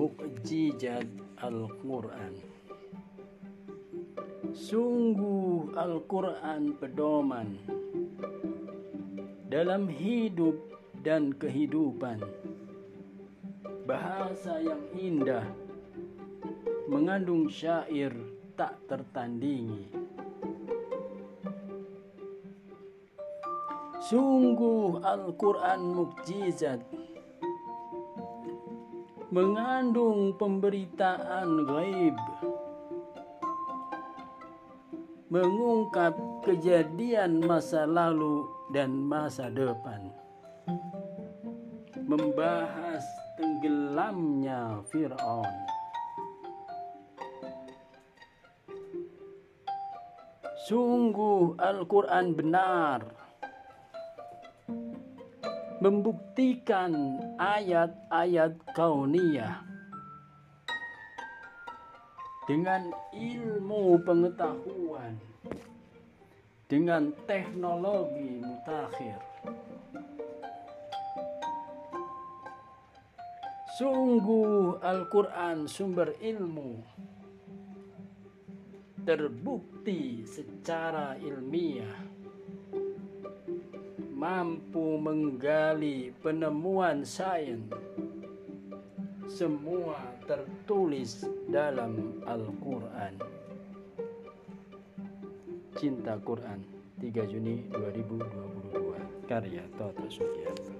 mukjizat Al-Quran. Sungguh Al-Quran pedoman dalam hidup dan kehidupan. Bahasa yang indah mengandung syair tak tertandingi. Sungguh Al-Quran mukjizat mengandung pemberitaan gaib. Mengungkap kejadian masa lalu dan masa depan. Membahas tenggelamnya Fir'aun. Sungguh Al-Quran benar membuktikan ayat-ayat kauniyah dengan ilmu pengetahuan dengan teknologi mutakhir. Sungguh Al-Quran sumber ilmu terbukti secara ilmiah mampu menggali penemuan sains. Semua tertulis dalam Al-Quran. Cinta Quran 3 Juni 2022 karya Toto Sugiarto